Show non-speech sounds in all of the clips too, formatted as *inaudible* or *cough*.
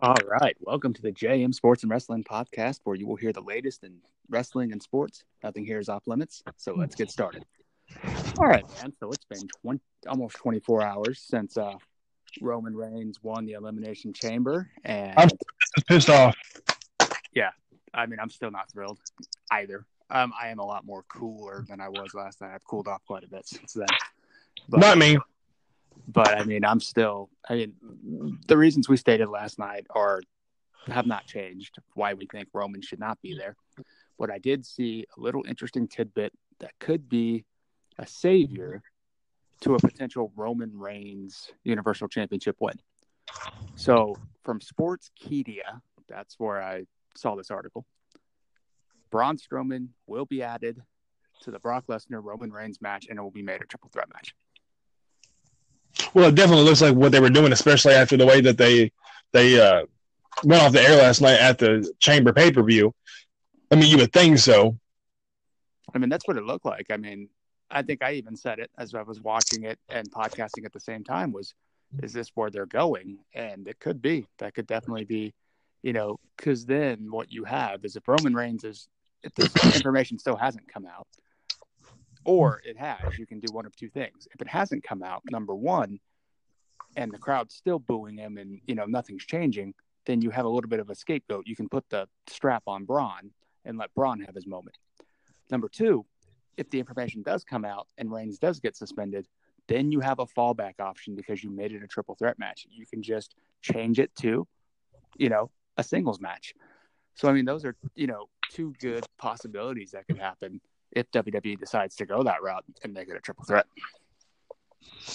All right. Welcome to the JM Sports and Wrestling Podcast, where you will hear the latest in wrestling and sports. Nothing here is off limits. So let's get started. All right, man. So it's been 20, almost 24 hours since uh, Roman Reigns won the Elimination Chamber. And I'm pissed off. Yeah. I mean, I'm still not thrilled either. Um, I am a lot more cooler than I was last night. I've cooled off quite a bit since then. But, not me. But I mean, I'm still. I mean, the reasons we stated last night are have not changed. Why we think Roman should not be there. But I did see a little interesting tidbit that could be a savior to a potential Roman Reigns Universal Championship win. So from Sportskeeda, that's where I saw this article. Braun Strowman will be added to the Brock Lesnar Roman Reigns match, and it will be made a triple threat match. Well, it definitely looks like what they were doing, especially after the way that they they uh, went off the air last night at the Chamber pay per view. I mean, you would think so. I mean, that's what it looked like. I mean, I think I even said it as I was watching it and podcasting at the same time. Was is this where they're going? And it could be. That could definitely be. You know, because then what you have is if Roman Reigns is if this information still hasn't come out, or *laughs* it has, you can do one of two things. If it hasn't come out, number one, and the crowd's still booing him and you know nothing's changing, then you have a little bit of a scapegoat. You can put the strap on Braun and let Braun have his moment. Number two, if the information does come out and Reigns does get suspended, then you have a fallback option because you made it a triple threat match. You can just change it to, you know, a singles match. So I mean, those are you know two good possibilities that could happen if WWE decides to go that route and make it a triple threat.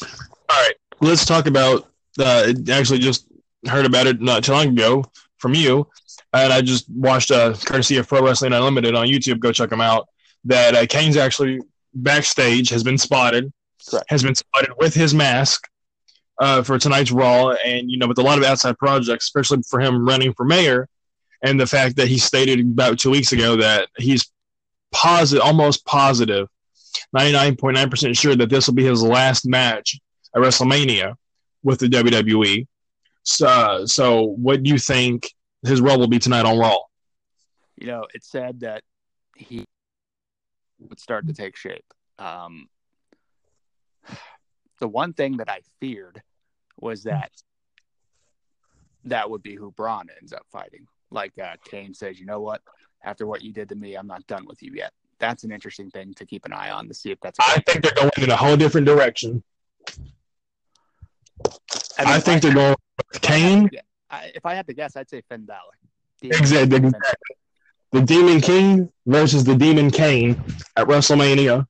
All right, let's talk about. Uh, actually, just heard about it not too long ago from you, and I just watched uh, courtesy of Pro Wrestling Unlimited on YouTube. Go check them out. That uh, Kane's actually backstage has been spotted. Correct. Has been spotted with his mask uh, for tonight's Raw, and you know, with a lot of outside projects, especially for him running for mayor, and the fact that he stated about two weeks ago that he's positive, almost positive, 99.9% sure that this will be his last match at WrestleMania with the WWE. So, so what do you think his role will be tonight on Raw? You know, it said that he would start to take shape. Um, the one thing that I feared was that that would be who Braun ends up fighting. Like uh, Kane says, you know what? After what you did to me, I'm not done with you yet. That's an interesting thing to keep an eye on to see if that's. I think they're going in a whole different direction. I, mean, I think I, they're going with Kane. I, if I had to guess, I'd say Finn Balor. Exactly. exactly. The Demon King versus the Demon Kane at WrestleMania.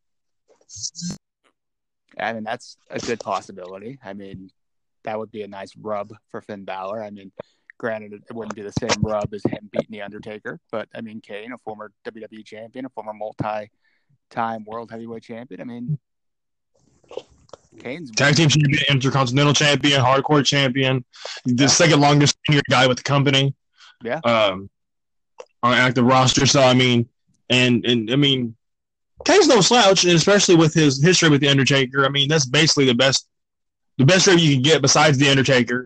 I mean, that's a good possibility. I mean, that would be a nice rub for Finn Balor. I mean, granted, it wouldn't be the same rub as him beating the Undertaker, but I mean, Kane, a former WWE champion, a former multi-time world heavyweight champion. I mean, Kane's tag team champion, intercontinental champion, hardcore champion, the yeah. second longest tenured guy with the company. Yeah. Um, on active roster. So I mean, and and I mean, Kane's no slouch, and especially with his history with the Undertaker. I mean, that's basically the best, the best rib you can get besides the Undertaker.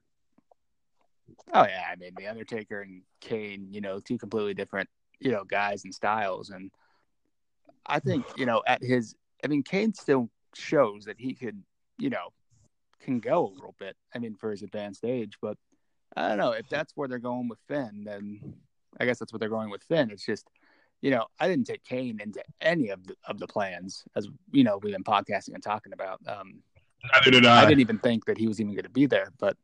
Oh yeah, I mean the Undertaker and Kane, you know, two completely different, you know, guys and styles, and I think you know at his, I mean, Kane still shows that he could, you know, can go a little bit. I mean, for his advanced age, but I don't know if that's where they're going with Finn. Then I guess that's what they're going with Finn. It's just, you know, I didn't take Kane into any of the of the plans as you know we've been podcasting and talking about. Um, Neither did I. I didn't even think that he was even going to be there, but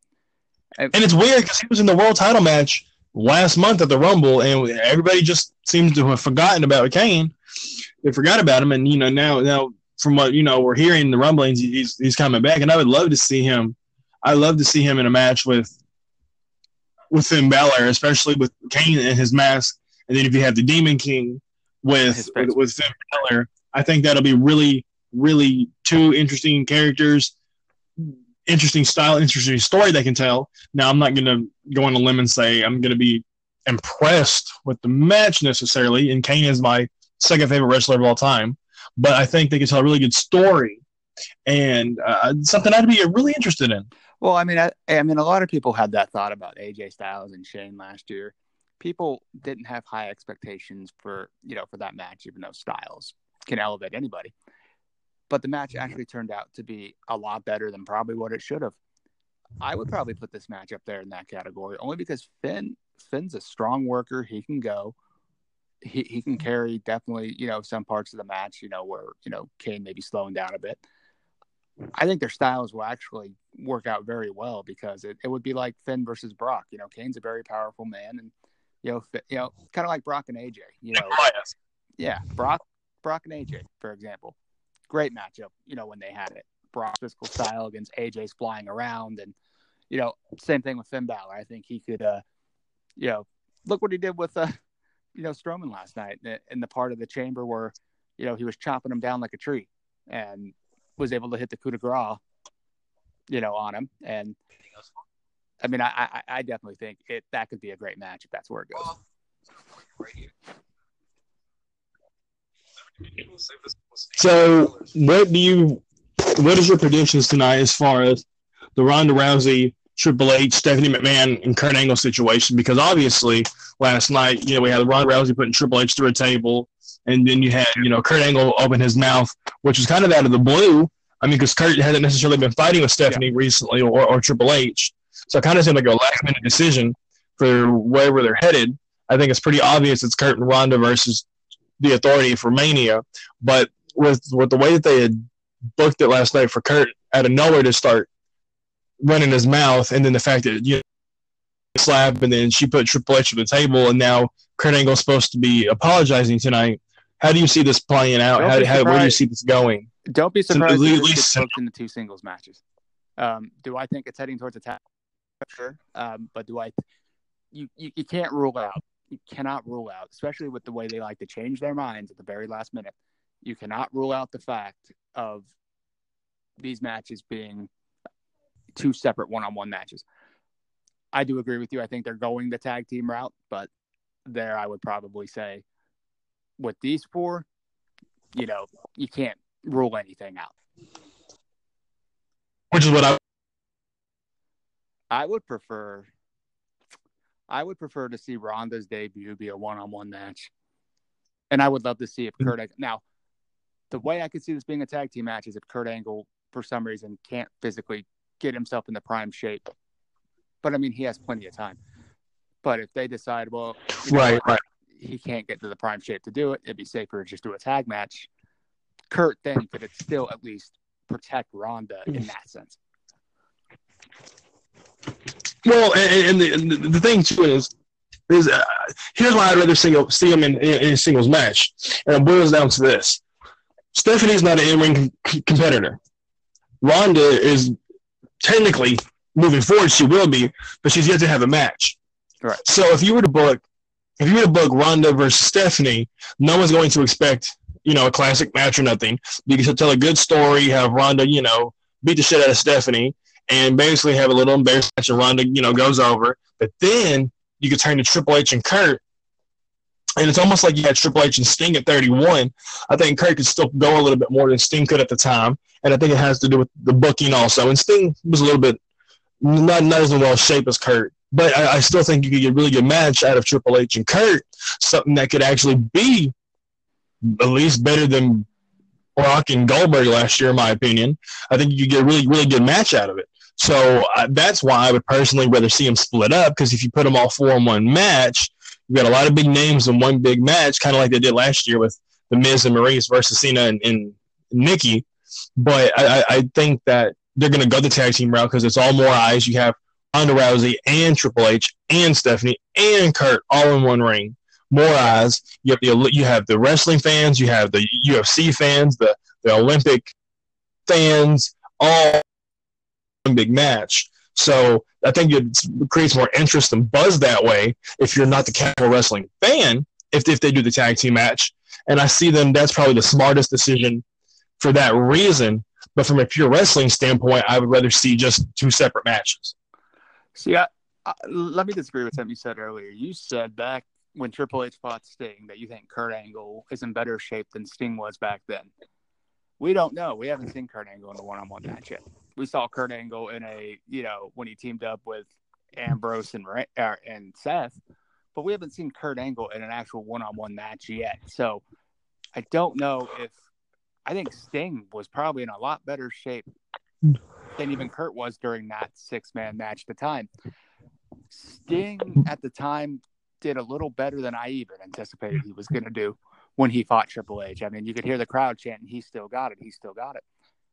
and it's weird because he was in the world title match last month at the Rumble, and everybody just seems to have forgotten about Kane. They forgot about him, and you know now now from what you know we're hearing the rumblings, he's he's coming back, and I would love to see him. I love to see him in a match with with Finn Balor, especially with Kane and his mask, and then if you have the Demon King with with, with Finn Balor, I think that'll be really really two interesting characters interesting style, interesting story they can tell. Now, I'm not going to go on a limb and say I'm going to be impressed with the match necessarily. And Kane is my second favorite wrestler of all time, but I think they can tell a really good story and uh, something I'd be really interested in. Well, I mean, I, I mean, a lot of people had that thought about AJ Styles and Shane last year. People didn't have high expectations for you know for that match, even though Styles can elevate anybody. But the match actually turned out to be a lot better than probably what it should have. I would probably put this match up there in that category only because Finn Finn's a strong worker. He can go. He he can carry definitely, you know, some parts of the match, you know, where, you know, Kane may be slowing down a bit. I think their styles will actually work out very well because it, it would be like Finn versus Brock. You know, Kane's a very powerful man and you know, you know, kind of like Brock and AJ, you know. Yeah, Brock Brock and AJ, for example. Great matchup, you know, when they had it. Brock's physical style against AJ's flying around and you know, same thing with Finn Balor. I think he could uh you know, look what he did with uh you know Strowman last night in the part of the chamber where you know he was chopping him down like a tree and was able to hit the coup de grace, you know, on him. And I mean, I, I, I definitely think it that could be a great match if that's where it goes. So, what do you? What is your predictions tonight as far as the Ronda Rousey, Triple H, Stephanie McMahon, and Kurt Angle situation? Because obviously, last night, you know, we had Ronda Rousey putting Triple H through a table, and then you had, you know, Kurt Angle open his mouth, which was kind of out of the blue. I mean, because Kurt hadn't necessarily been fighting with Stephanie yeah. recently or, or Triple H. So it kind of seemed like a last minute decision for wherever they're headed. I think it's pretty obvious it's Kurt and Ronda versus the authority for Mania. But with with the way that they had booked it last night for Kurt out of nowhere to start running his mouth, and then the fact that you know, slap, and then she put Triple H to the table, and now Kurt Angle's supposed to be apologizing tonight. How do you see this playing out? How, how, where do you see this going? Don't be surprised so, if it booked in the two singles matches. Um, do I think it's heading towards a tag? Sure, um, but do I? You, you you can't rule out. You cannot rule out, especially with the way they like to change their minds at the very last minute. You cannot rule out the fact of these matches being two separate one-on-one matches. I do agree with you. I think they're going the tag team route, but there I would probably say with these four, you know, you can't rule anything out. Which is what I I would prefer I would prefer to see Ronda's debut be a one-on-one match. And I would love to see if mm. Kurt Angle now the way I could see this being a tag team match is if Kurt Angle for some reason can't physically get himself in the prime shape but I mean, he has plenty of time. But if they decide, well, right, right, he can't get to the prime shape to do it, it'd be safer to just do a tag match. Kurt then could still at least protect Ronda in mm. that sense. Well, and, and, the, and the thing too is, is uh, here's why I'd rather single, see him in, in, in, a singles match, and it boils down to this: Stephanie's not an in-ring competitor. Ronda is technically moving forward, she will be, but she's yet to have a match. Right. So if you were to book, if you were to book Ronda versus Stephanie, no one's going to expect you know a classic match or nothing. Because you can tell a good story, have Ronda, you know, beat the shit out of Stephanie, and basically have a little embarrassing and Ronda, you know, goes over. But then you could turn to Triple H and Kurt, and it's almost like you had Triple H and Sting at 31. I think Kurt could still go a little bit more than Sting could at the time, and I think it has to do with the booking also. And Sting was a little bit not not as well shape as Kurt. But I, I, still think you could get a really good match out of Triple H and Kurt, something that could actually be at least better than Rock and Goldberg last year, in my opinion. I think you could get a really, really good match out of it. So uh, that's why I would personally rather see them split up because if you put them all four in one match, you've got a lot of big names in one big match, kind of like they did last year with The Miz and Maryse versus Cena and, and Nikki. But I, I think that they're going to go the tag team route because it's all more eyes. You have Ronda Rousey and Triple H and Stephanie and Kurt all in one ring. More eyes. You have the you have the wrestling fans. You have the UFC fans. The the Olympic fans. All big match. So I think it creates more interest and buzz that way if you're not the casual wrestling fan. If if they do the tag team match, and I see them, that's probably the smartest decision for that reason but from a pure wrestling standpoint, I would rather see just two separate matches. See, I, I, let me disagree with something you said earlier. You said back when Triple H fought Sting that you think Kurt Angle is in better shape than Sting was back then. We don't know. We haven't seen Kurt Angle in a one-on-one match yet. We saw Kurt Angle in a, you know, when he teamed up with Ambrose and uh, and Seth, but we haven't seen Kurt Angle in an actual one-on-one match yet. So I don't know if I think Sting was probably in a lot better shape than even Kurt was during that six-man match at the time. Sting at the time did a little better than I even anticipated he was going to do when he fought Triple H. I mean, you could hear the crowd chanting, "He still got it. He still got it."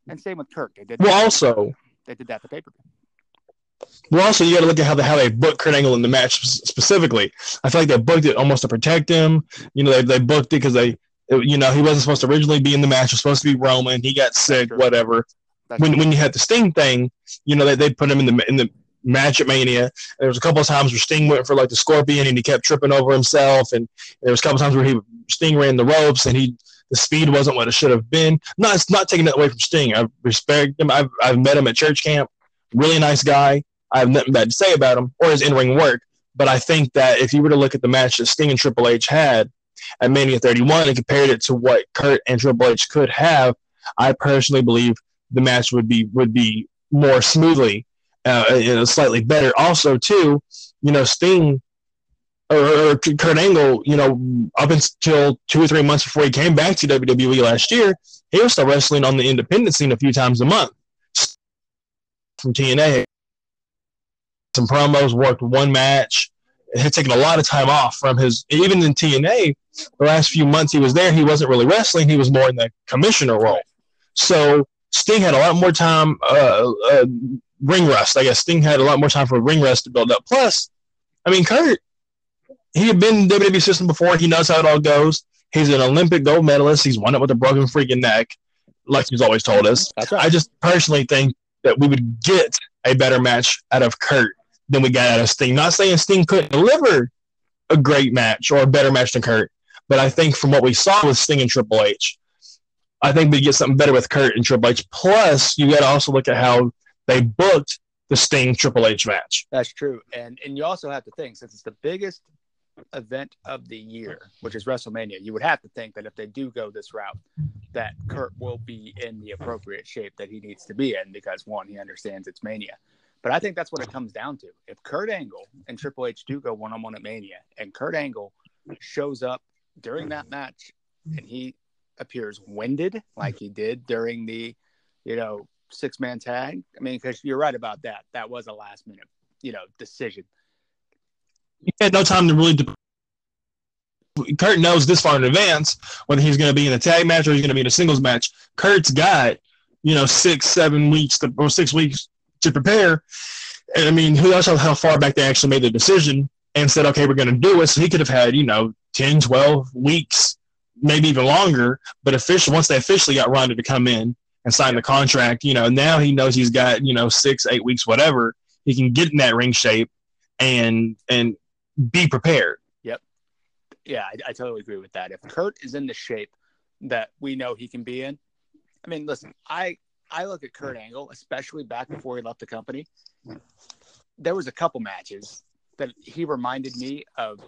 And same with Kurt. They did. Well, also they did that the paper. Well, also you got to look at how they how they booked Kurt Angle in the match specifically. I feel like they booked it almost to protect him. You know, they they booked it because they, you know, he wasn't supposed to originally be in the match. It was supposed to be Roman. He got sick, whatever. That's when true. when you had the Sting thing, you know, they they put him in the in the match at Mania. There was a couple of times where Sting went for like the Scorpion and he kept tripping over himself, and there was a couple of times where he Sting ran the ropes and he the speed wasn't what it should have been. Not it's not taking that away from Sting. I respect him. I've I've met him at church camp. Really nice guy. I have nothing bad to say about him or his in ring work. But I think that if you were to look at the match that Sting and Triple H had at Mania 31 and compared it to what Kurt and Triple H could have, I personally believe the match would be would be more smoothly, uh, slightly better. Also, too, you know, Sting or, or Kurt Angle, you know, up until two or three months before he came back to WWE last year, he was still wrestling on the independent scene a few times a month from TNA. Some promos, worked one match, had taken a lot of time off from his, even in TNA, the last few months he was there, he wasn't really wrestling, he was more in the commissioner role. So Sting had a lot more time, uh, uh, ring rust. I guess Sting had a lot more time for ring rust to build up. Plus, I mean, Kurt, he had been in the WWE system before. He knows how it all goes. He's an Olympic gold medalist. He's won it with a broken freaking neck, like he's always told us. Right. I just personally think that we would get a better match out of Kurt than we got out of Sting. Not saying Sting couldn't deliver a great match or a better match than Kurt, but I think from what we saw with Sting and Triple H, I think we get something better with Kurt and Triple H. Plus, you got to also look at how they booked the Sting Triple H match. That's true, and and you also have to think since it's the biggest event of the year, mm-hmm. which is WrestleMania, you would have to think that if they do go this route, that Kurt will be in the appropriate shape that he needs to be in because one, he understands it's Mania. But I think that's what it comes down to. If Kurt Angle and Triple H do go one on one at Mania, and Kurt Angle shows up during that match and he appears winded like he did during the, you know, six man tag. I mean, because you're right about that. That was a last minute, you know, decision he had no time to really. De- Kurt knows this far in advance whether he's going to be in a tag match or he's going to be in a singles match. Kurt's got you know six, seven weeks to, or six weeks to prepare. And I mean, who knows how, far back they actually made the decision and said, okay, we're going to do it. So he could have had, you know, 10, 12 weeks, maybe even longer. But official, once they officially got Ronda to come in and sign the contract, you know, now he knows he's got, you know, six, eight weeks, whatever. He can get in that ring shape and and be prepared. Yep. Yeah, I, I totally agree with that. If Kurt is in the shape that we know he can be in, I mean, listen, I I look at Kurt Angle, especially back before he left the company. There was a couple matches that he reminded me of,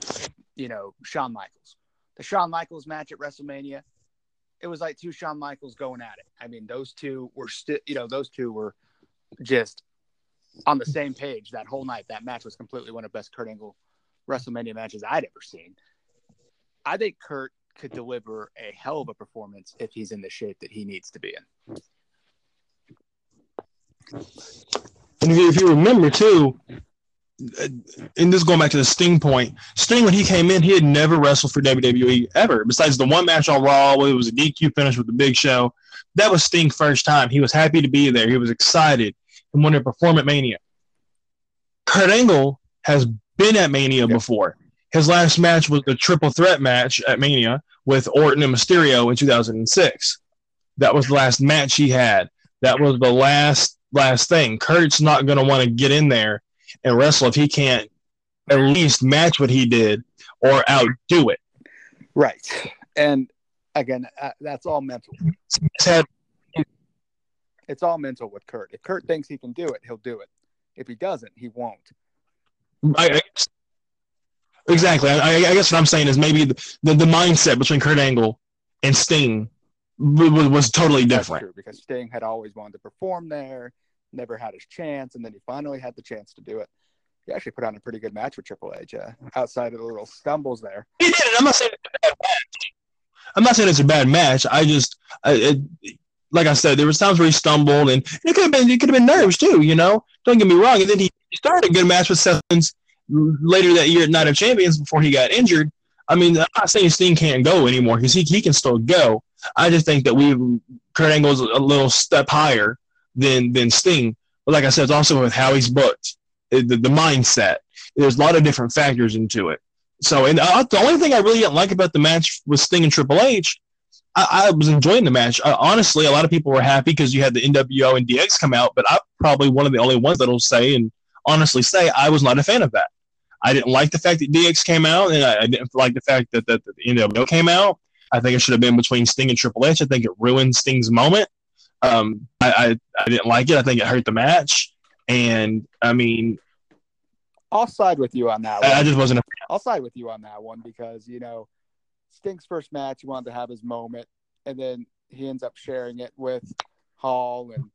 you know, Shawn Michaels. The Shawn Michaels match at WrestleMania, it was like two Shawn Michaels going at it. I mean, those two were still, you know, those two were just on the same page that whole night. That match was completely one of best Kurt Angle WrestleMania matches I'd ever seen. I think Kurt could deliver a hell of a performance if he's in the shape that he needs to be in. And if you remember too, and this going back to the Sting point, Sting when he came in, he had never wrestled for WWE ever. Besides the one match on Raw, where it was a DQ finish with the Big Show, that was Sting first time. He was happy to be there. He was excited and wanted to perform at Mania. Kurt Angle has been at Mania yep. before. His last match was the triple threat match at Mania with Orton and Mysterio in 2006. That was the last match he had. That was the last last thing. Kurt's not going to want to get in there and wrestle if he can't at least match what he did or outdo it. Right. And again, uh, that's all mental. It's all mental with Kurt. If Kurt thinks he can do it, he'll do it. If he doesn't, he won't. I, exactly. I, I, guess what I'm saying is maybe the, the, the, mindset between Kurt Angle and Sting was, was totally different. true because Sting had always wanted to perform there, never had his chance, and then he finally had the chance to do it. He actually put on a pretty good match with Triple H, uh, outside of the little stumbles there. He did. I'm not saying it's a bad match. I'm not saying it's a bad match. I just, I, it, like I said, there was times where he stumbled, and it could have been, it could have been nerves too. You know, don't get me wrong. And then he started a good match with Rollins later that year at Night of Champions before he got injured. I mean, I'm not saying Sting can't go anymore because he, he can still go. I just think that we Kurt Angle's a little step higher than than Sting. But like I said, it's also with how he's booked, the, the mindset. There's a lot of different factors into it. So, and uh, the only thing I really didn't like about the match with Sting and Triple H, I, I was enjoying the match. I, honestly, a lot of people were happy because you had the NWO and DX come out, but I'm probably one of the only ones that'll say and honestly say I was not a fan of that. I didn't like the fact that DX came out, and I, I didn't like the fact that, that, that the NWO came out. I think it should have been between Sting and Triple H. I think it ruined Sting's moment. Um, I, I, I didn't like it. I think it hurt the match. And I mean, I'll side with you on that one. I, I just wasn't. A, I'll side with you on that one because you know Sting's first match, he wanted to have his moment, and then he ends up sharing it with Hall and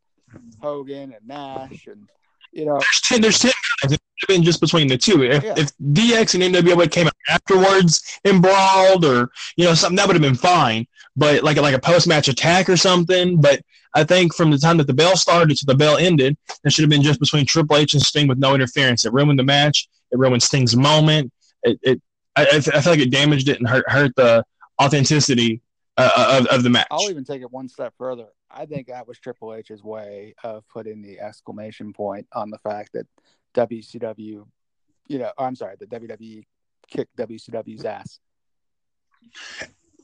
Hogan and Nash, and you know, there's ten. There's ten guys. It should have been just between the two. If, Yeah. if DX and NWO came out afterwards and brawled, or you know something, that would have been fine. But like like a post match attack or something. But I think from the time that the bell started to the bell ended, it should have been just between Triple H and Sting with no interference. It ruined the match. It ruined Sting's moment. It, it I, I feel like it damaged it and hurt hurt the authenticity uh, of, of the match. I'll even take it one step further. I think that was Triple H's way of putting the exclamation point on the fact that WCW, you know, I'm sorry, the WWE kicked WCW's ass.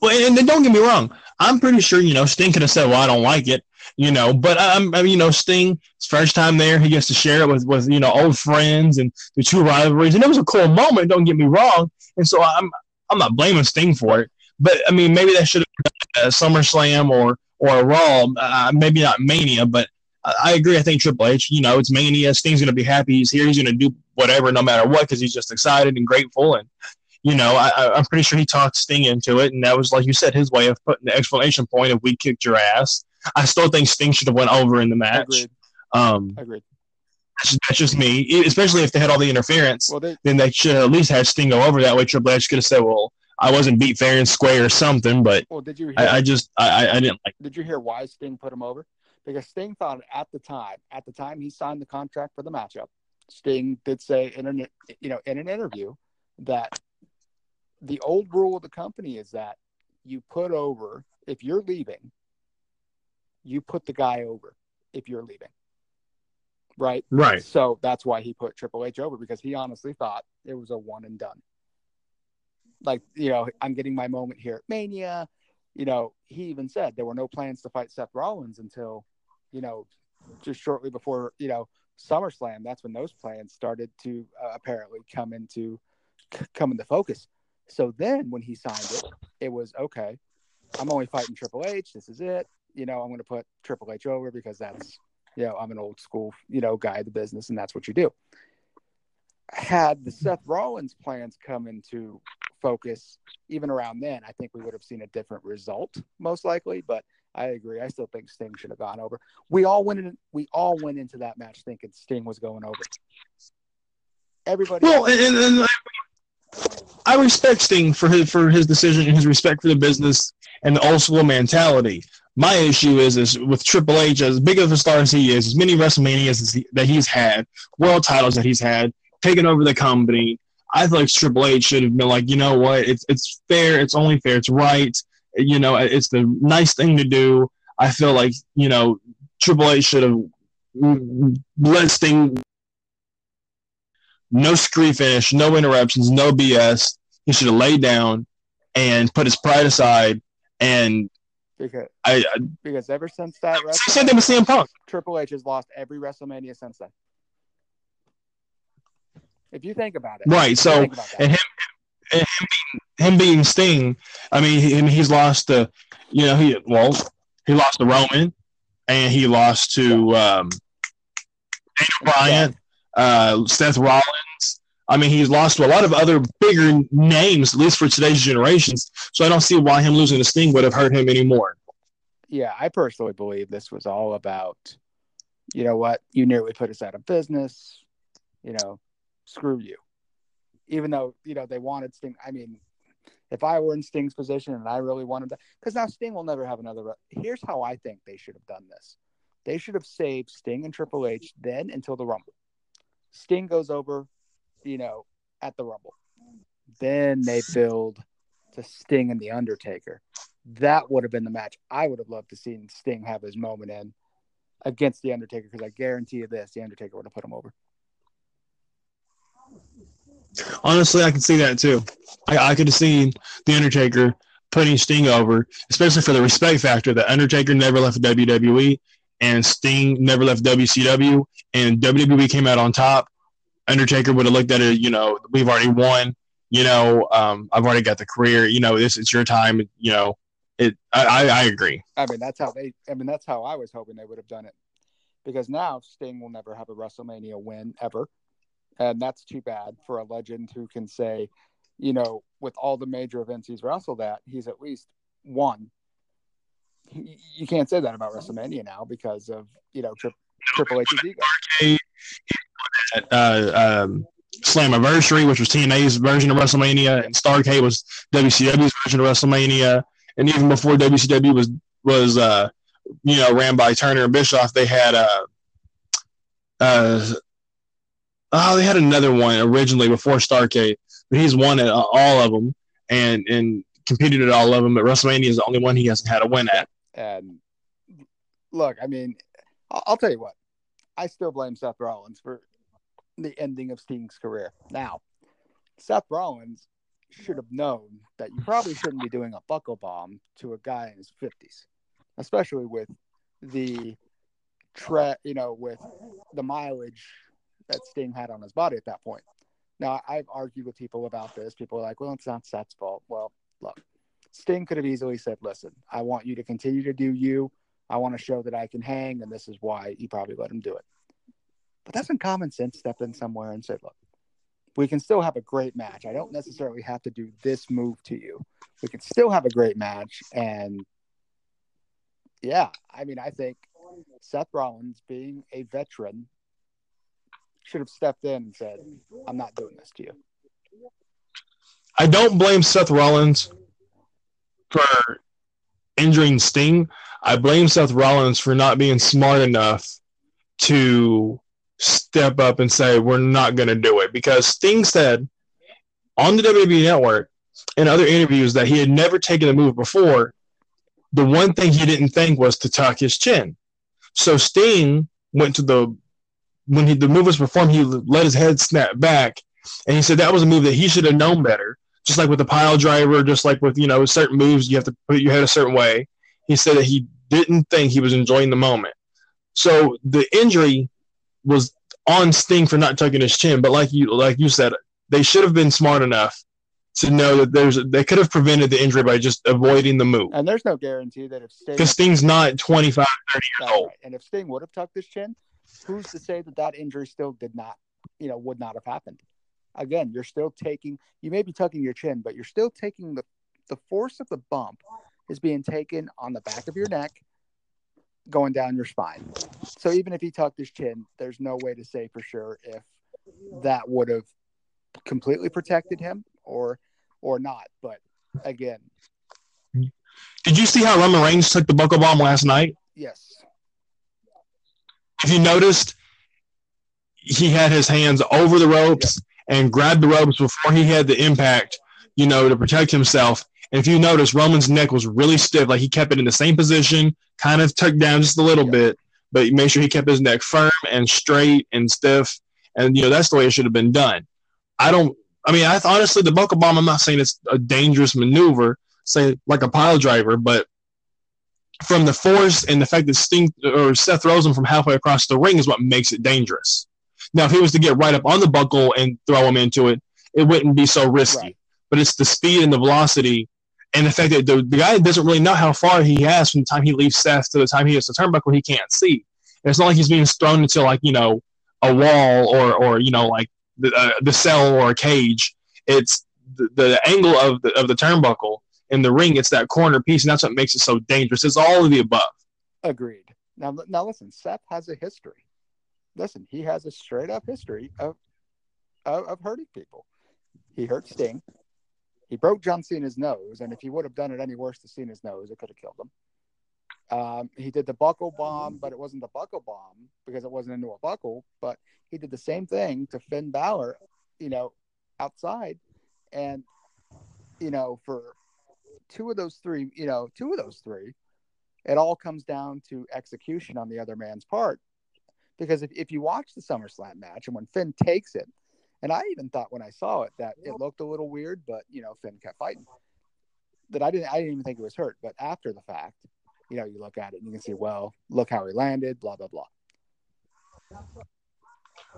Well, and don't get me wrong. I'm pretty sure you know Sting could have said, "Well, I don't like it," you know. But I'm, you know, Sting, first time there, he gets to share it with with you know old friends and the two rivalries, and it was a cool moment. Don't get me wrong. And so I'm I'm not blaming Sting for it, but I mean, maybe that should have been a SummerSlam or or a Raw, uh, maybe not Mania, but I, agree. I think Triple H, you know, it's Mania. Sting's going to be happy he's here. He's going to do whatever, no matter what, because he's just excited and grateful and you know, I, I'm pretty sure he talked Sting into it, and that was, like you said, his way of putting the explanation point of "we kicked your ass." I still think Sting should have went over in the match. Agreed. Um, Agreed. that's, that's just me. Especially if they had all the interference, Well, they, then they should have at least had Sting go over that way. Triple H could have said, "Well, I wasn't beat fair and square or something," but well, did you hear? I, I just I, I- I didn't like. did you hear why Sting put him over? Because Sting thought at the time, at the time he signed the contract for the matchup, Sting did say in an you know in an interview that the old rule of the company is that you put over if you're leaving, you put the guy over if you're leaving. Right? Right. So that's why he put Triple H over because he honestly thought it was a one and done. Like, you know, I'm getting my moment here at Mania. You know, he even said there were no plans to fight Seth Rollins until, you know, just shortly before, you know, SummerSlam. That's when those plans started to uh, apparently come into c- come into focus. So then when he signed it, it was okay. I'm only fighting Triple H. This is it. You know, I'm going to put Triple H over because that's you know, I'm an old school, you know, guy of the business, and that's what you do. Had the Seth Rollins plans come into focus even around then, I think we would have seen a different result, most likely. But I agree. I still think Sting should have gone over. We all went in. We all went into that match thinking Sting was going over. Everybody. Well, and, and, I- I respect Sting for his for his decision and his respect for the business and the old school mentality. My issue is is with Triple H, as big of a star as he is, as many WrestleManias that he's had, world titles that he's had, taking over the company. I feel like Triple H should have been like, you know what, it's it's fair, it's only fair, it's right. You know, it's the nice thing to do. I feel like you know Triple H should have let Sting no screen finish, no interruptions, no BS. He should have laid down and put his pride aside. And because I, I because ever since that same thing with CM Punk. Triple H has lost every WrestleMania since then. If you think about it, Right, so- about that. and Him being Sting, I mean, he, he's lost to, you know, he well, he lost to Roman, and he lost to um, Daniel Bryan, uh, Seth Rollins. I mean, he's lost to a lot of other bigger names, at least for today's generations. So I don't see why him losing to Sting would have hurt him anymore. yeah, I personally believe this was all about, you know what, you nearly put us out of business, you know, screw you. Even though, you know, they wanted Sting. I mean, if I were in Sting's position and I really wanted that, because now Sting will never have another. Here's how I think they should have done this they should have saved Sting and Triple H then until the Rumble. Sting goes over, you know, at the Rumble. Then they build to Sting and The Undertaker. That would have been the match I would have loved to see Sting have his moment in against The Undertaker because I guarantee you this, The Undertaker would have put him over. Honestly, I can see that too. I, I could have seen The Undertaker putting Sting over, especially for the respect factor that Undertaker never left WWE and Sting never left WCW and WWE came out on top. Undertaker would have looked at it, you know, we've already won. You know, um, I've already got the career. You know, this it's your time. You know, it. I, I agree. I mean, that's how they. I mean, that's how I was hoping they would have done it, because now Sting will never have a WrestleMania win ever, and that's too bad for a legend who can say, you know, with all the major events he's wrestled at, he's at least won. You can't say that about WrestleMania now because of you know tri- Triple H's ego. Uh, um, Slammiversary, which was TNA's version of WrestleMania, and Starcade was WCW's version of WrestleMania, and even before WCW was was uh, you know ran by Turner and Bischoff, they had uh, uh, oh they had another one originally before Starcade, but he's won at uh, all of them and and competed at all of them. But WrestleMania is the only one he hasn't had a win at. And look, I mean, I'll, tell you what, I still blame Seth Rollins for the ending of Sting's career. Now, Seth Rollins should have known that you probably shouldn't be doing a buckle bomb to a guy in his 50s, especially with the tre- you know, with the mileage that Sting had on his body at that point. Now, I've argued with people about this. People are like, well, it's not Seth's fault. Well, look, Sting could have easily said, listen, I want you to continue to do you. I want to show that I can hang, and this is why he probably let him do it. But doesn't common sense step in somewhere and say, look, we can still have a great match. I don't necessarily have to do this move to you. We can still have a great match. And yeah, I mean, I think Seth Rollins, being a veteran, should have stepped in and said, I'm not doing this to you. I don't blame Seth Rollins for injuring Sting. I blame Seth Rollins for not being smart enough to step up and say we're not going to do it because Sting said on the WWE network in other interviews that he had never taken a move before. The one thing he didn't think was to tuck his chin. So Sting went to the when he, the move was performed, he let his head snap back, and he said that was a move that he should have known better. Just like with the pile driver, just like with you know certain moves, you have to put your head a certain way. He said that he didn't think he was enjoying the moment. So the injury was on Sting for not tucking his chin. But like you like you said, they should have been smart enough to know that there's they could have prevented the injury by just avoiding the move. And there's no guarantee that if Sting because Sting's not 25, 30 years old. Right. And if Sting would have tucked his chin, who's to say that that injury still did not, you know, would not have happened? Again, you're still taking. You may be tucking your chin, but you're still taking the the force of the bump is being taken on the back of your neck going down your spine. So even if he tucked his chin, there's no way to say for sure if that would have completely protected him or or not. But again, did you see how Roman Reigns took the buckle bomb last night? Yes. If you noticed, he had his hands over the ropes and grabbed the ropes before he had the impact, you know, to protect himself. And if you notice, Roman's neck was really stiff. Like he kept it in the same position, kind of tucked down just a little yeah. bit, but make sure he kept his neck firm and straight and stiff. And, you know, that's the way it should have been done. I don't, I mean, I honestly, the buckle bomb, I'm not saying it's a dangerous maneuver, say like a pile driver, but from the force and the fact that Sting or Seth throws him from halfway across the ring is what makes it dangerous. Now, if he was to get right up on the buckle and throw him into it, it wouldn't be so risky. Right. But it's the speed and the velocity and the fact that the, the guy doesn't really know how far he has from the time he leaves Seth to the time he hits the turnbuckle, he can't see. And it's not like he's being thrown into like you know a wall or or you know like the uh, the cell or a cage. It's the, the angle of the of the turnbuckle in the ring. It's that corner piece, and that's what makes it so dangerous. It's all of the above. Agreed. Now, now listen. Seth has a history. Listen, he has a straight up history of, of of hurting people. He hurt Sting. He broke John Cena's nose, and if he would have done it any worse to Cena's nose, it could have killed him. Um, he did the buckle bomb, but it wasn't the buckle bomb because it wasn't into a buckle. But he did the same thing to Finn Balor, you know, outside, and you know, for two of those three, you know, two of those three, it all comes down to execution on the other man's part. Because if, if you watch the SummerSlam match and when Finn takes it, and I even thought when I saw it that it looked a little weird, but you know, Finn kept fighting. That I didn't I didn't even think it was hurt. But after the fact, you know, you look at it and you can see, well, look how he landed, blah blah blah.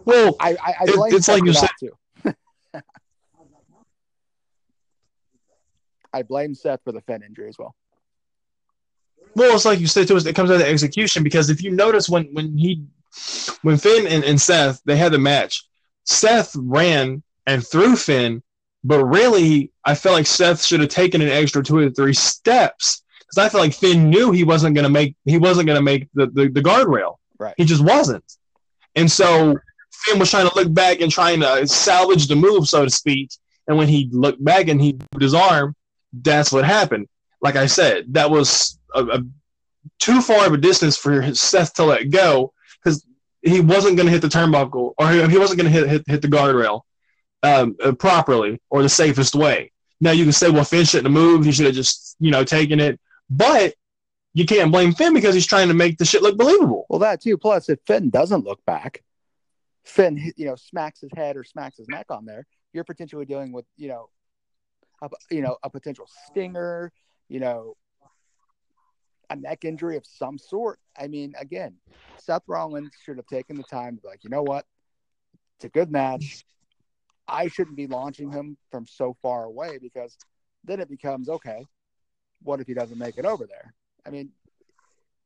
Well, I I, I blame it's like you said too. *laughs* I blame Seth for the Finn injury as well. Well, it's like you said to us, it comes down to the execution because if you notice when when he when Finn and, and Seth they had the match, Seth ran and threw Finn, but really I felt like Seth should have taken an extra two or three steps because I felt like Finn knew he wasn't gonna make he wasn't gonna make the, the, the guardrail. Right. He just wasn't. And so Finn was trying to look back and trying to salvage the move, so to speak. And when he looked back and he put his arm, that's what happened. Like I said, that was a, a too far of a distance for Seth to let go because he wasn't going to hit the turnbuckle or he, he wasn't going to hit, hit the guardrail um, uh, properly or the safest way. Now you can say, well, Finn shouldn't have moved. He should have just you know taken it, but you can't blame Finn because he's trying to make the shit look believable. Well, that too. Plus, if Finn doesn't look back, Finn, you know, smacks his head or smacks his neck on there, you're potentially dealing with, you know, a, you know, a potential stinger, you know, a neck injury of some sort. I mean, again, Seth Rollins should have taken the time to be like, you know what? It's a good match. I shouldn't be launching him from so far away because then it becomes okay. What if he doesn't make it over there? I mean,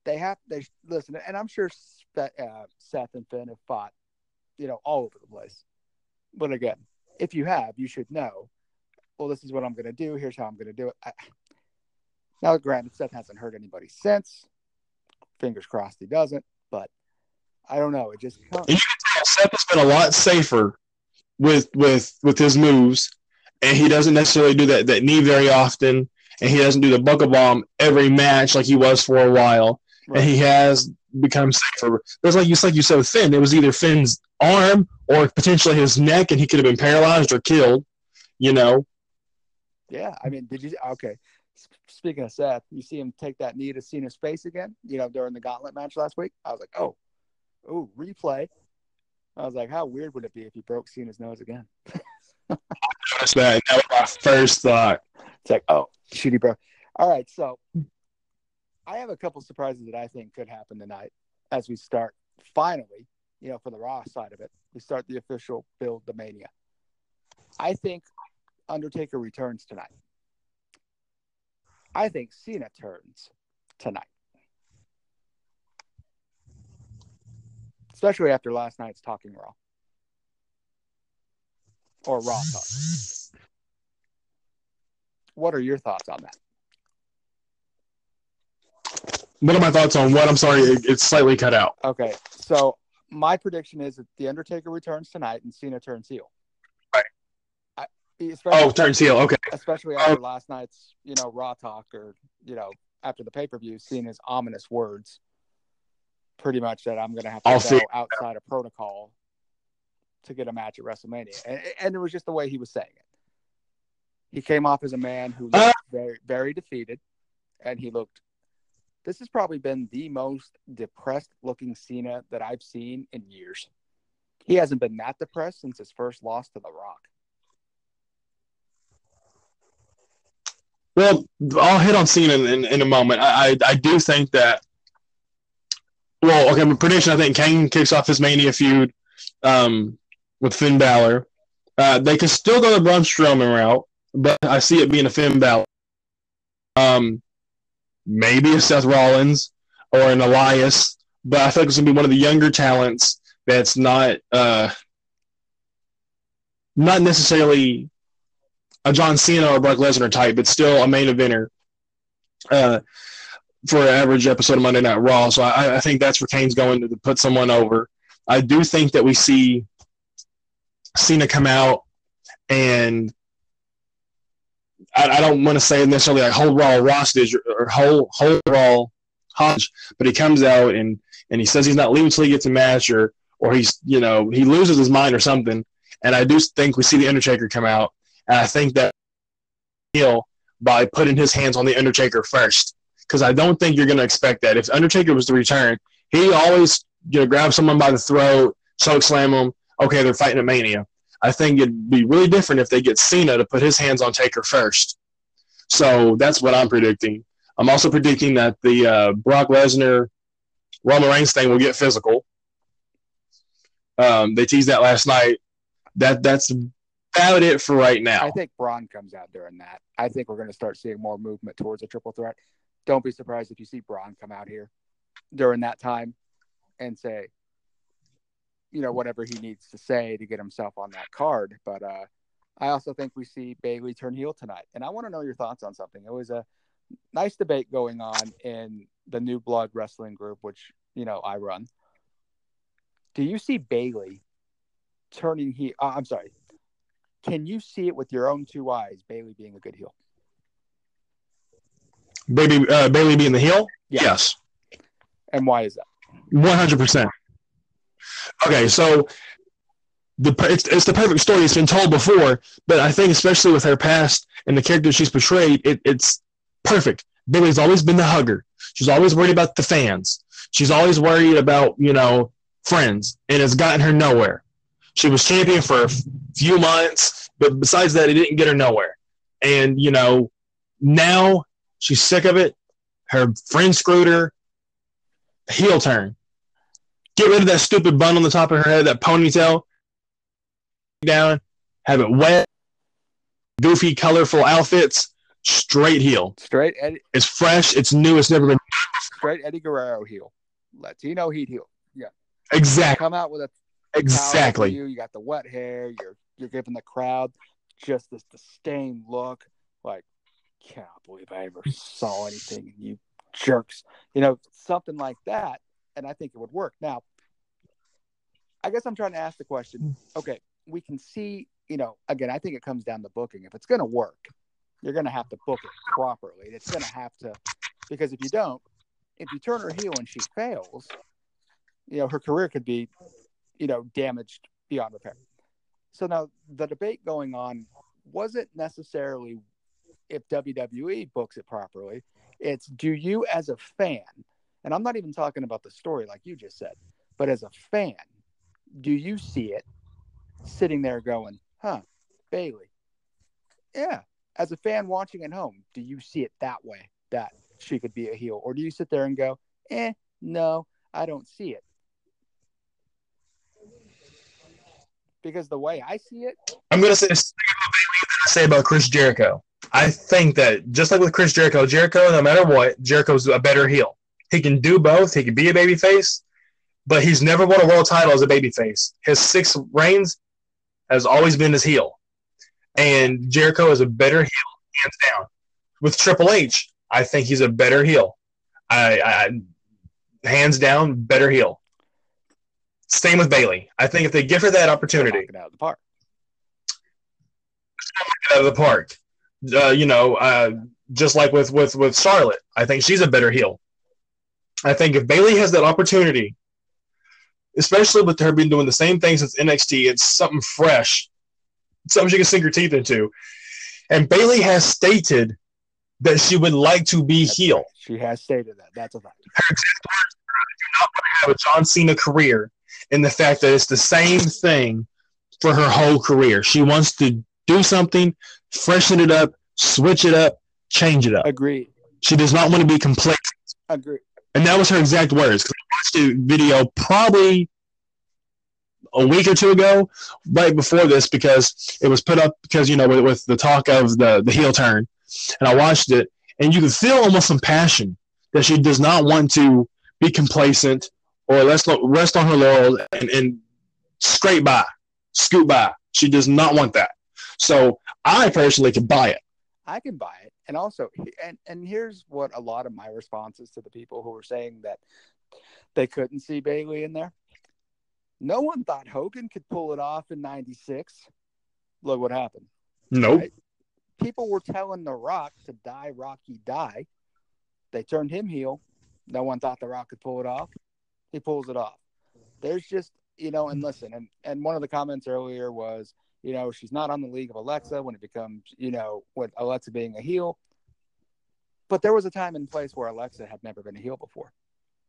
they have they listen, and I'm sure uh, Seth and Finn have fought, you know, all over the place. But again, if you have, you should know. Well, this is what I'm going to do. Here's how I'm going to do it. I, now, granted, Seth hasn't hurt anybody since. Fingers crossed he doesn't. But I don't know. It just comes. You can tell Seth has been a lot safer with with with his moves, and he doesn't necessarily do that that knee very often, and he doesn't do the buckle bomb every match like he was for a while, Right. and he has become safer. It's like you like you said with Finn. It was either Finn's arm or potentially his neck, and he could have been paralyzed or killed. You know, Yeah, I mean, did you? Okay. Speaking of Seth, you see him take that knee to Cena's face again. You know, during the Gauntlet match last week. I was like, oh, oh, replay. I was like, how weird would it be if he broke Cena's nose again? *laughs* notice that. That was my first thought. It's like, oh, shitty bro. All right, so I have a couple surprises that I think could happen tonight as we start finally, you know, for the Raw side of it. We start the official build the Mania. I think Undertaker returns tonight. I think Cena turns tonight. Especially after last night's Talking Raw. Or Raw Talk. What are your thoughts on that? What are my thoughts on what? I'm sorry, it, it's slightly cut out. Okay, so my prediction is that the Undertaker returns tonight and Cena turns heel. Especially, Oh, turns heel. Okay. especially after last night's you know Raw talk or you know after the pay per view, seeing his ominous words, pretty much that I'm going to have to I'll go see. outside of protocol to get a match at WrestleMania, and, and it was just the way he was saying it. He came off as a man who looked Uh, very very defeated, and he looked. This has probably been the most depressed looking Cena that I've seen in years. He hasn't been that depressed since his first loss to The Rock. Well, I'll hit on Cena in, in, in a moment. I, I I do think that. Well, okay, my prediction. I think Kane kicks off his Mania feud um, with Finn Balor. Uh, they could still go the Braun Strowman route, but I see it being a Finn Balor. Um, maybe a Seth Rollins or an Elias, but I like it's gonna be one of the younger talents that's not uh, not necessarily a John Cena or Brock Lesnar type, but still a main eventer uh, for an average episode of Monday Night Raw. So I, I think that's where Kane's going to, to put someone over. I do think that we see Cena come out and I, don't want to say necessarily like whole raw hostage or, whole whole raw hostage, but he comes out and and he says he's not leaving until he gets a match or or he's you know he loses his mind or something. And I do think we see the Undertaker come out, and I think that he'll by putting his hands on the Undertaker first, because I don't think you're going to expect that. If Undertaker was to return, he always you know grab someone by the throat, choke slam them. Okay, they're fighting at Mania. I think it'd be really different if they get Cena to put his hands on Taker first. So that's what I'm predicting. I'm also predicting that the uh, Brock Lesnar Roman Reigns thing will get physical. Um, they teased that last night. That that's about it for right now. I think Braun comes out during that. I think we're going to start seeing more movement towards a triple threat. Don't be surprised if you see Braun come out here during that time and say, you know, whatever he needs to say to get himself on that card. But uh, I also think we see Bayley turn heel tonight. And I want to know your thoughts on something. It was a nice debate going on in the New Blood Wrestling group, which, you know, I run. Do you see Bayley turning heel? Uh, I'm sorry. Can you see it with your own two eyes, Bayley being a good heel? Baby, uh, Bayley being the heel? Yeah. Yes. And why is that? 100%. Okay, so the it's, it's the perfect story. It's been told before, but I think especially with her past and the character she's portrayed, it, it's perfect. Bayley's always been the hugger. She's always worried about the fans. She's always worried about you know friends, and it's gotten her nowhere. She was champion for a few months, but besides that, it didn't get her nowhere. And you know now she's sick of it. Her friend screwed her. Heel turn. Get rid of that stupid bun on the top of her head, that ponytail. Down, have it wet, goofy, colorful outfits, straight heel. Straight Eddie, It's fresh, it's new, it's never been straight Eddie Guerrero heel, Latino heat heel. Yeah. Exactly Come out with a exactly. You, you got the wet hair. You're you're giving the crowd just this disdain look. Like, can't believe I ever saw anything. You jerks. You know, something like that. And I think it would work. Now, I guess I'm trying to ask the question. Okay, we can see. You know, again, I think it comes down to booking. If it's going to work, you're going to have to book it properly. It's going to have to, because if you don't, if you turn her heel and she fails, you know, her career could be, you know, damaged beyond repair. So now the debate going on wasn't necessarily if WWE books it properly. It's do you as a fan, and I'm not even talking about the story like you just said, but as a fan, do you see it sitting there going, huh, Bayley? Yeah. As a fan watching at home, do you see it that way that she could be a heel? Or do you sit there and go, eh, no, I don't see it? Because the way I see it, I'm gonna say the same about Bayley that I say about Chris Jericho. I think that just like with Chris Jericho, Jericho, no matter what, Jericho's a better heel. He can do both. He can be a babyface, but he's never won a world title as a babyface. His six reigns has always been his heel, and Jericho is a better heel, hands down. With Triple H, I think he's a better heel. I, I hands down, better heel. Same with Bayley. I think if they give her that opportunity, out of the park. out of the park. Uh, you know, uh, just like with with with Charlotte, I think she's a better heel. I think if Bayley has that opportunity, especially with her being doing the same thing since NXT, it's something fresh, something she can sink her teeth into. And Bayley has stated that she would like to be heel. She has stated that. That's a fact. Her exact words do not want to Have a John Cena career, and the fact that it's the same thing for her whole career. She wants to do something, freshen it up, switch it up, change it up. Agreed. She does not want to be complacent. Agreed. And that was her exact words. I watched the video probably a week or two ago, right before this, because it was put up because you know with, with the talk of the the heel turn, and I watched it, and you could feel almost some passion that she does not want to be complacent or let's rest on her laurels and, and scrape by, scoot by. She does not want that. So I personally could buy it. I can buy it. And also, and and here's what a lot of my responses to the people who were saying that they couldn't see Bayley in there. No one thought Hogan could pull it off in '96. Look what happened. Nope. Right? People were telling The Rock to die, Rocky, die. They turned him heel. No one thought The Rock could pull it off. He pulls it off. There's just, you know, and listen, and, and one of the comments earlier was, you know, she's not on the league of Alexa when it becomes, you know, with Alexa being a heel. But there was a time and place where Alexa had never been a heel before.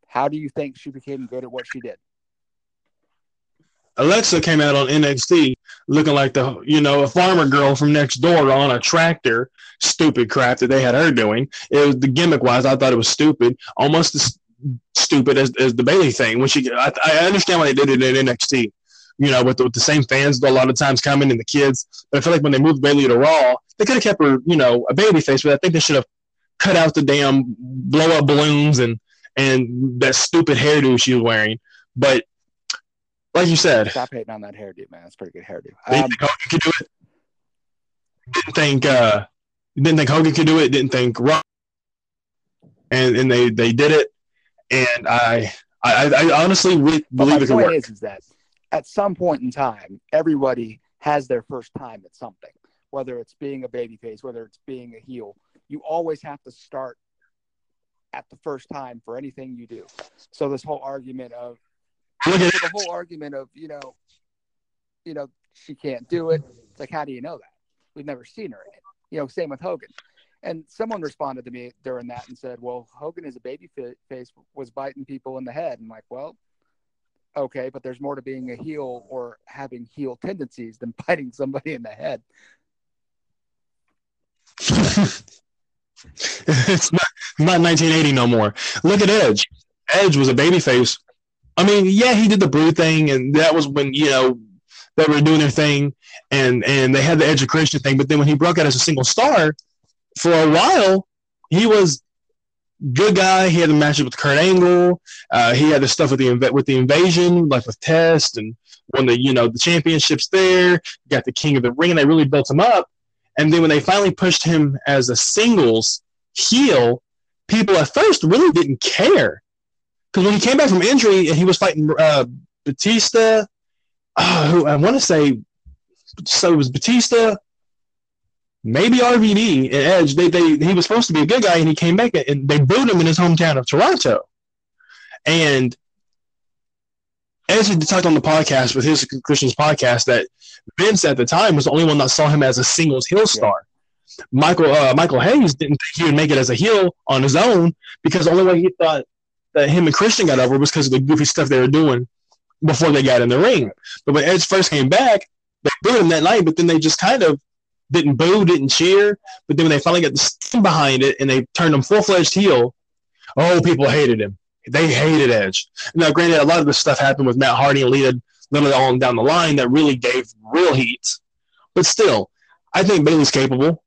How do you think she became good at what she did? Alexa came out on NXT looking like the you know a farmer girl from next door on a tractor. Stupid crap that they had her doing. It was the gimmick wise. I thought it was stupid, almost stupid as, as the Bayley thing. When she, I, I understand why they did it in NXT. You know, with the, with the same fans a lot of times coming and the kids. But I feel like when they moved Bayley to Raw, they could have kept her, you know, a baby face. But I think they should have cut out the damn blow up balloons and and that stupid hairdo she was wearing. But like you said, stop hating on that hairdo, man. That's pretty good hairdo. Um, think Hogan could do it. Didn't think uh, didn't think Hogan could do it. Didn't think Rock, and and they they did it. And I I, I honestly really believe it could work. Is, is that at some point in time, everybody has their first time at something, whether it's being a babyface, whether it's being a heel. You always have to start at the first time for anything you do. So this whole argument of the whole argument of you know, you know, she can't do it. It's like, how do you know that? We've never seen her in it. You know, same with Hogan. And someone responded to me during that and said, "Well, Hogan is a baby face was biting people in the head." And I'm like, well, okay, but there's more to being a heel or having heel tendencies than *laughs* biting somebody in the head. it's not not 1980 no more. Look at Edge. Edge was a babyface I mean, yeah, he did the Brood thing, and that was when you know they were doing their thing, and and they had the Edge of Christian thing. But then when he broke out as a single star, for a while, he was good guy. He had the matches with Kurt Angle. Uh, he had the stuff with the with the invasion, like with Test, and won the you know the championships there. Got the King of the Ring, and they really built him up. And then when they finally pushed him as a singles heel, people at first really didn't care because when he came back from injury and he was fighting uh, Batista, uh, who I want to say, so it was Batista, maybe RVD and Edge. They, they he was supposed to be a good guy and he came back and they booed him in his hometown of Toronto. And Edge had talked on the podcast with his Christian's podcast that Vince at the time was the only one that saw him as a singles heel star. Yeah. Michael uh, Michael Hayes didn't think he would make it as a heel on his own because the only way he thought that him and Christian got over was because of the goofy stuff they were doing before they got in the ring. But when Edge first came back, they booed him that night, but then they just kind of didn't boo, didn't cheer. But then when they finally got the steam behind it and they turned him full fledged heel, oh, people hated him. They hated Edge. Now, granted, a lot of this stuff happened with Matt Hardy and Lita literally on down the line that really gave real heat. But still, I think Bayley's capable.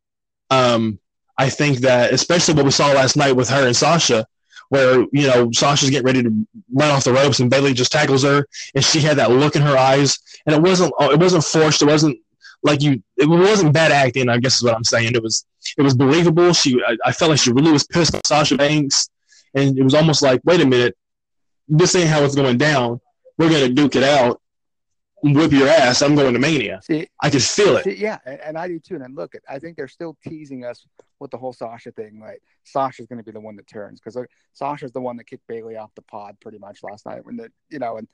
Um, I think that, especially what we saw last night with her and Sasha, where you know Sasha's getting ready to run off the ropes and Bayley just tackles her, and she had that look in her eyes, and it wasn't it wasn't forced, it wasn't like you, it wasn't bad acting. I guess is what I'm saying. It was it was believable. She I, I felt like she really was pissed at Sasha Banks, and it was almost like, wait a minute, this ain't how it's going down. We're gonna duke it out whip your ass. I'm going to Mania. See, I can feel it. See, yeah, and, and, I do too. And look, I think they're still teasing us with the whole Sasha thing. Like Sasha's going to be the one that turns because Sasha's the one that kicked Bayley off the pod pretty much last night when the you know and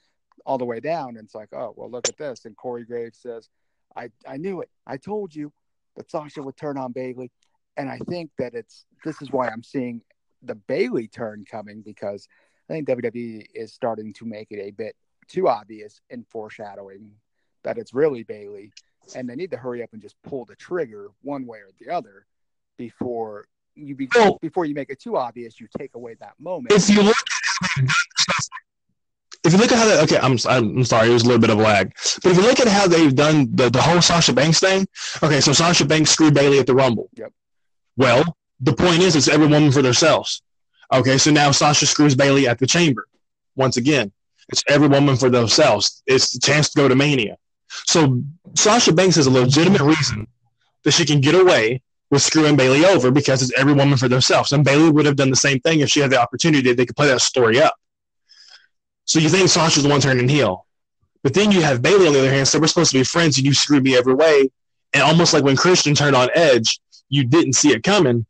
all the way down. And it's like, oh well, look at this. And Corey Graves says, I I knew it. I told you that Sasha would turn on Bayley. And I think that it's this is why I'm seeing the Bayley turn coming because I think WWE is starting to make it a bit too obvious in foreshadowing that it's really Bayley. and they need to hurry up and just pull the trigger one way or the other before you be, before you make it too obvious. You take away that moment. If you look, if you look at how they, okay, I'm I'm sorry, it was a little bit of lag, but if you look at how they've done the the whole Sasha Banks thing, okay, so Sasha Banks screwed Bayley at the Rumble. Yep. Well, the point is, it's every woman for themselves. Okay, so now Sasha screws Bayley at the Chamber once again. It's every woman for themselves. It's the chance to go to Mania. So Sasha Banks has a legitimate reason that she can get away with screwing Bayley over because it's every woman for themselves. And Bayley would have done the same thing if she had the opportunity. They could play that story up. So you think Sasha's the one turning heel. But then you have Bayley on the other hand, so we're supposed to be friends and you screwed me every way. And almost like when Christian turned on Edge, you didn't see it coming.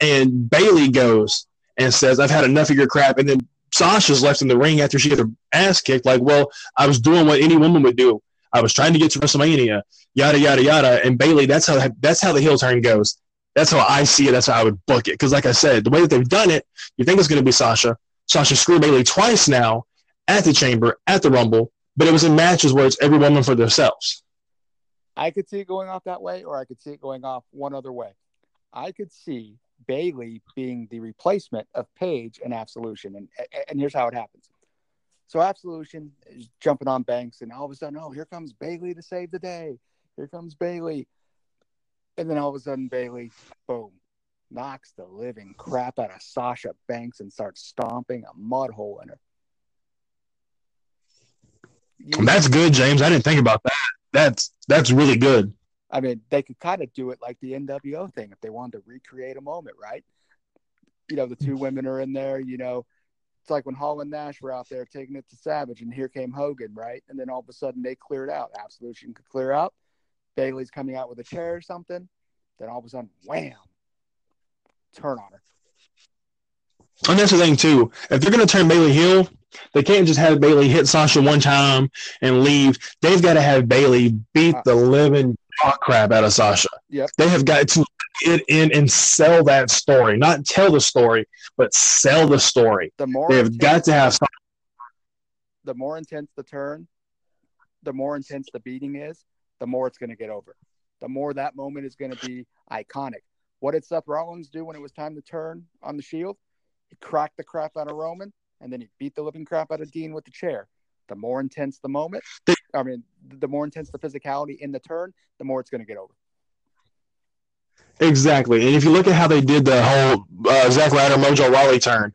And Bayley goes and says, I've had enough of your crap. And then Sasha's left in the ring after she got her ass kicked, like, well, I was doing what any woman would do. I was trying to get to WrestleMania, yada yada yada. And Bayley, that's how that's how the heel turn goes. That's how I see it. That's how I would book it. Because like I said, the way that they've done it, you think it's going to be Sasha. Sasha screwed Bayley twice now at the Chamber, at the Rumble, but it was in matches where it's every woman for themselves. I could see it going off that way, or I could see it going off one other way. I could see Bayley being the replacement of Paige and Absolution. And, and here's how it happens. So Absolution is jumping on Banks, and all of a sudden, oh, here comes Bayley to save the day. Here comes Bayley, And then all of a sudden, Bayley, boom, knocks the living crap out of Sasha Banks and starts stomping a mud hole in her. You, that's good, James. I didn't think about that. That's that's really good. I mean, they could kind of do it like the NWO thing if they wanted to recreate a moment, right? You know, the two women are in there, you know, it's like when Hall and Nash were out there taking it to Savage, and here came Hogan, right? And then all of a sudden they cleared out. Absolution could clear out. Bayley's coming out with a chair or something. Then all of a sudden, wham, turn on her. And that's the thing too. If they're gonna turn Bayley heel, they can't just have Bayley hit Sasha one time and leave. They've got to have Bayley beat the living crap out of Sasha. Yep. They have got to get in and sell that story, not tell the story, but sell the story. The more they have got to have. The more intense the turn, the more intense the beating is, the more it's going to get over. The more that moment is going to be iconic. What did Seth Rollins do when it was time to turn on the Shield? He cracked the crap out of Roman, and then he beat the living crap out of Dean with the chair. The more intense the moment, I mean, the more intense the physicality in the turn, the more it's going to get over. Exactly. And if you look at how they did the whole uh, Zack Ryder Mojo Rawley turn,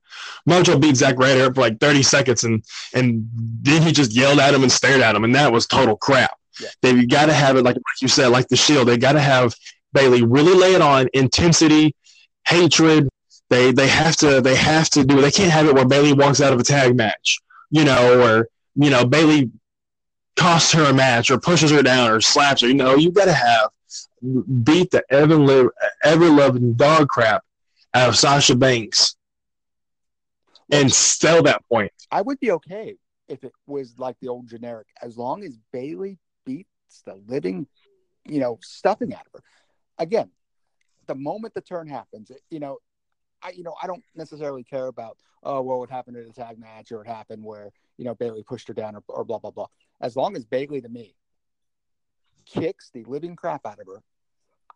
Mojo beat Zack Ryder for like 30 seconds and and then he just yelled at him and stared at him and that was total crap. Yeah. They've got to have it like, like you said, like the Shield. They got to have Bayley really lay it on intensity, hatred. They they have to they have to do. They can't have it where Bayley walks out of a tag match, you know, or you know Bayley costs her a match or pushes her down or slaps her. You know, you got to have beat the ever live ever loving dog crap out of Sasha Banks and sell that point. I would be okay if it was like the old generic, as long as Bayley beats the living, you know, stuffing out of her. Again, the moment the turn happens, you know, I you know I don't necessarily care about oh what happened in a tag match or what happened where you know Bayley pushed her down or, or blah blah blah. As long as Bayley to me kicks the living crap out of her,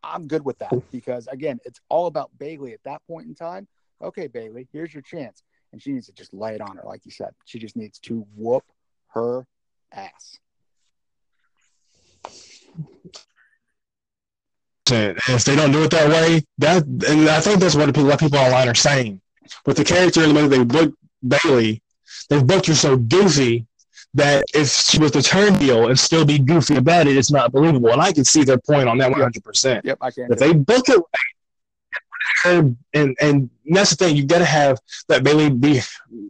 I'm good with that because again, it's all about Bayley at that point in time. Okay, Bayley, here's your chance, and she needs to just lay it on her, like you said. She just needs to whoop her ass. And if they don't do it that way, that and I think that's what people, what people online are saying. With the character and the way they book Bayley, they've booked her so goofy that if she was to turn heel and still be goofy about it, it's not believable. And I can see their point on that 100%. Yep, I can. If they book it right, and and that's the thing, you got to have that Bayley be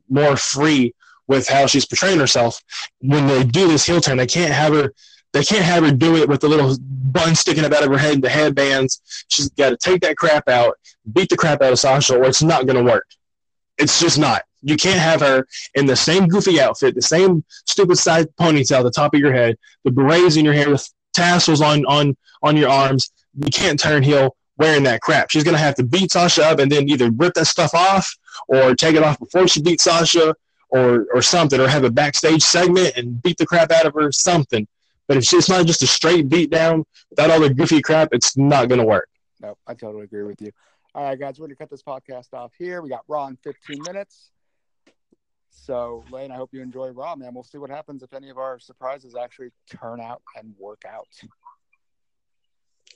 more free with how she's portraying herself. When they do this heel turn, they can't have her. They can't have her do it with the little bun sticking up out of her head and the headbands. She's got to take that crap out, beat the crap out of Sasha, or it's not going to work. It's just not. You can't have her in the same goofy outfit, the same stupid side ponytail the top of your head, the berets in your hair with tassels on on on your arms. You can't turn heel wearing that crap. She's gonna have to beat Sasha up and then either rip that stuff off or take it off before she beats Sasha or or something, or have a backstage segment and beat the crap out of her, something. But if it's not just a straight beat down without all the goofy crap, it's not gonna work. No, I totally agree with you. All right, guys, we're gonna cut this podcast off here. We got Raw in 15 minutes. So, Lane, I hope you enjoy Raw, man. We'll see what happens if any of our surprises actually turn out and work out.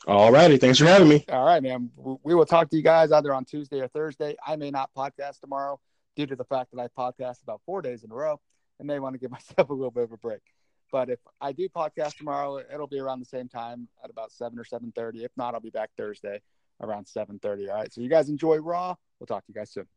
All righty. Thanks for having me. All right, man. We will talk to you guys either on Tuesday or Thursday. I may not podcast tomorrow due to the fact that I podcast about four days in a row and may want to give *laughs* myself a little bit of a break. But if I do podcast tomorrow, it'll be around the same time at about seven or seven thirty. If not, I'll be back Thursday around seven thirty. All right. So you guys enjoy Raw. We'll talk to you guys soon.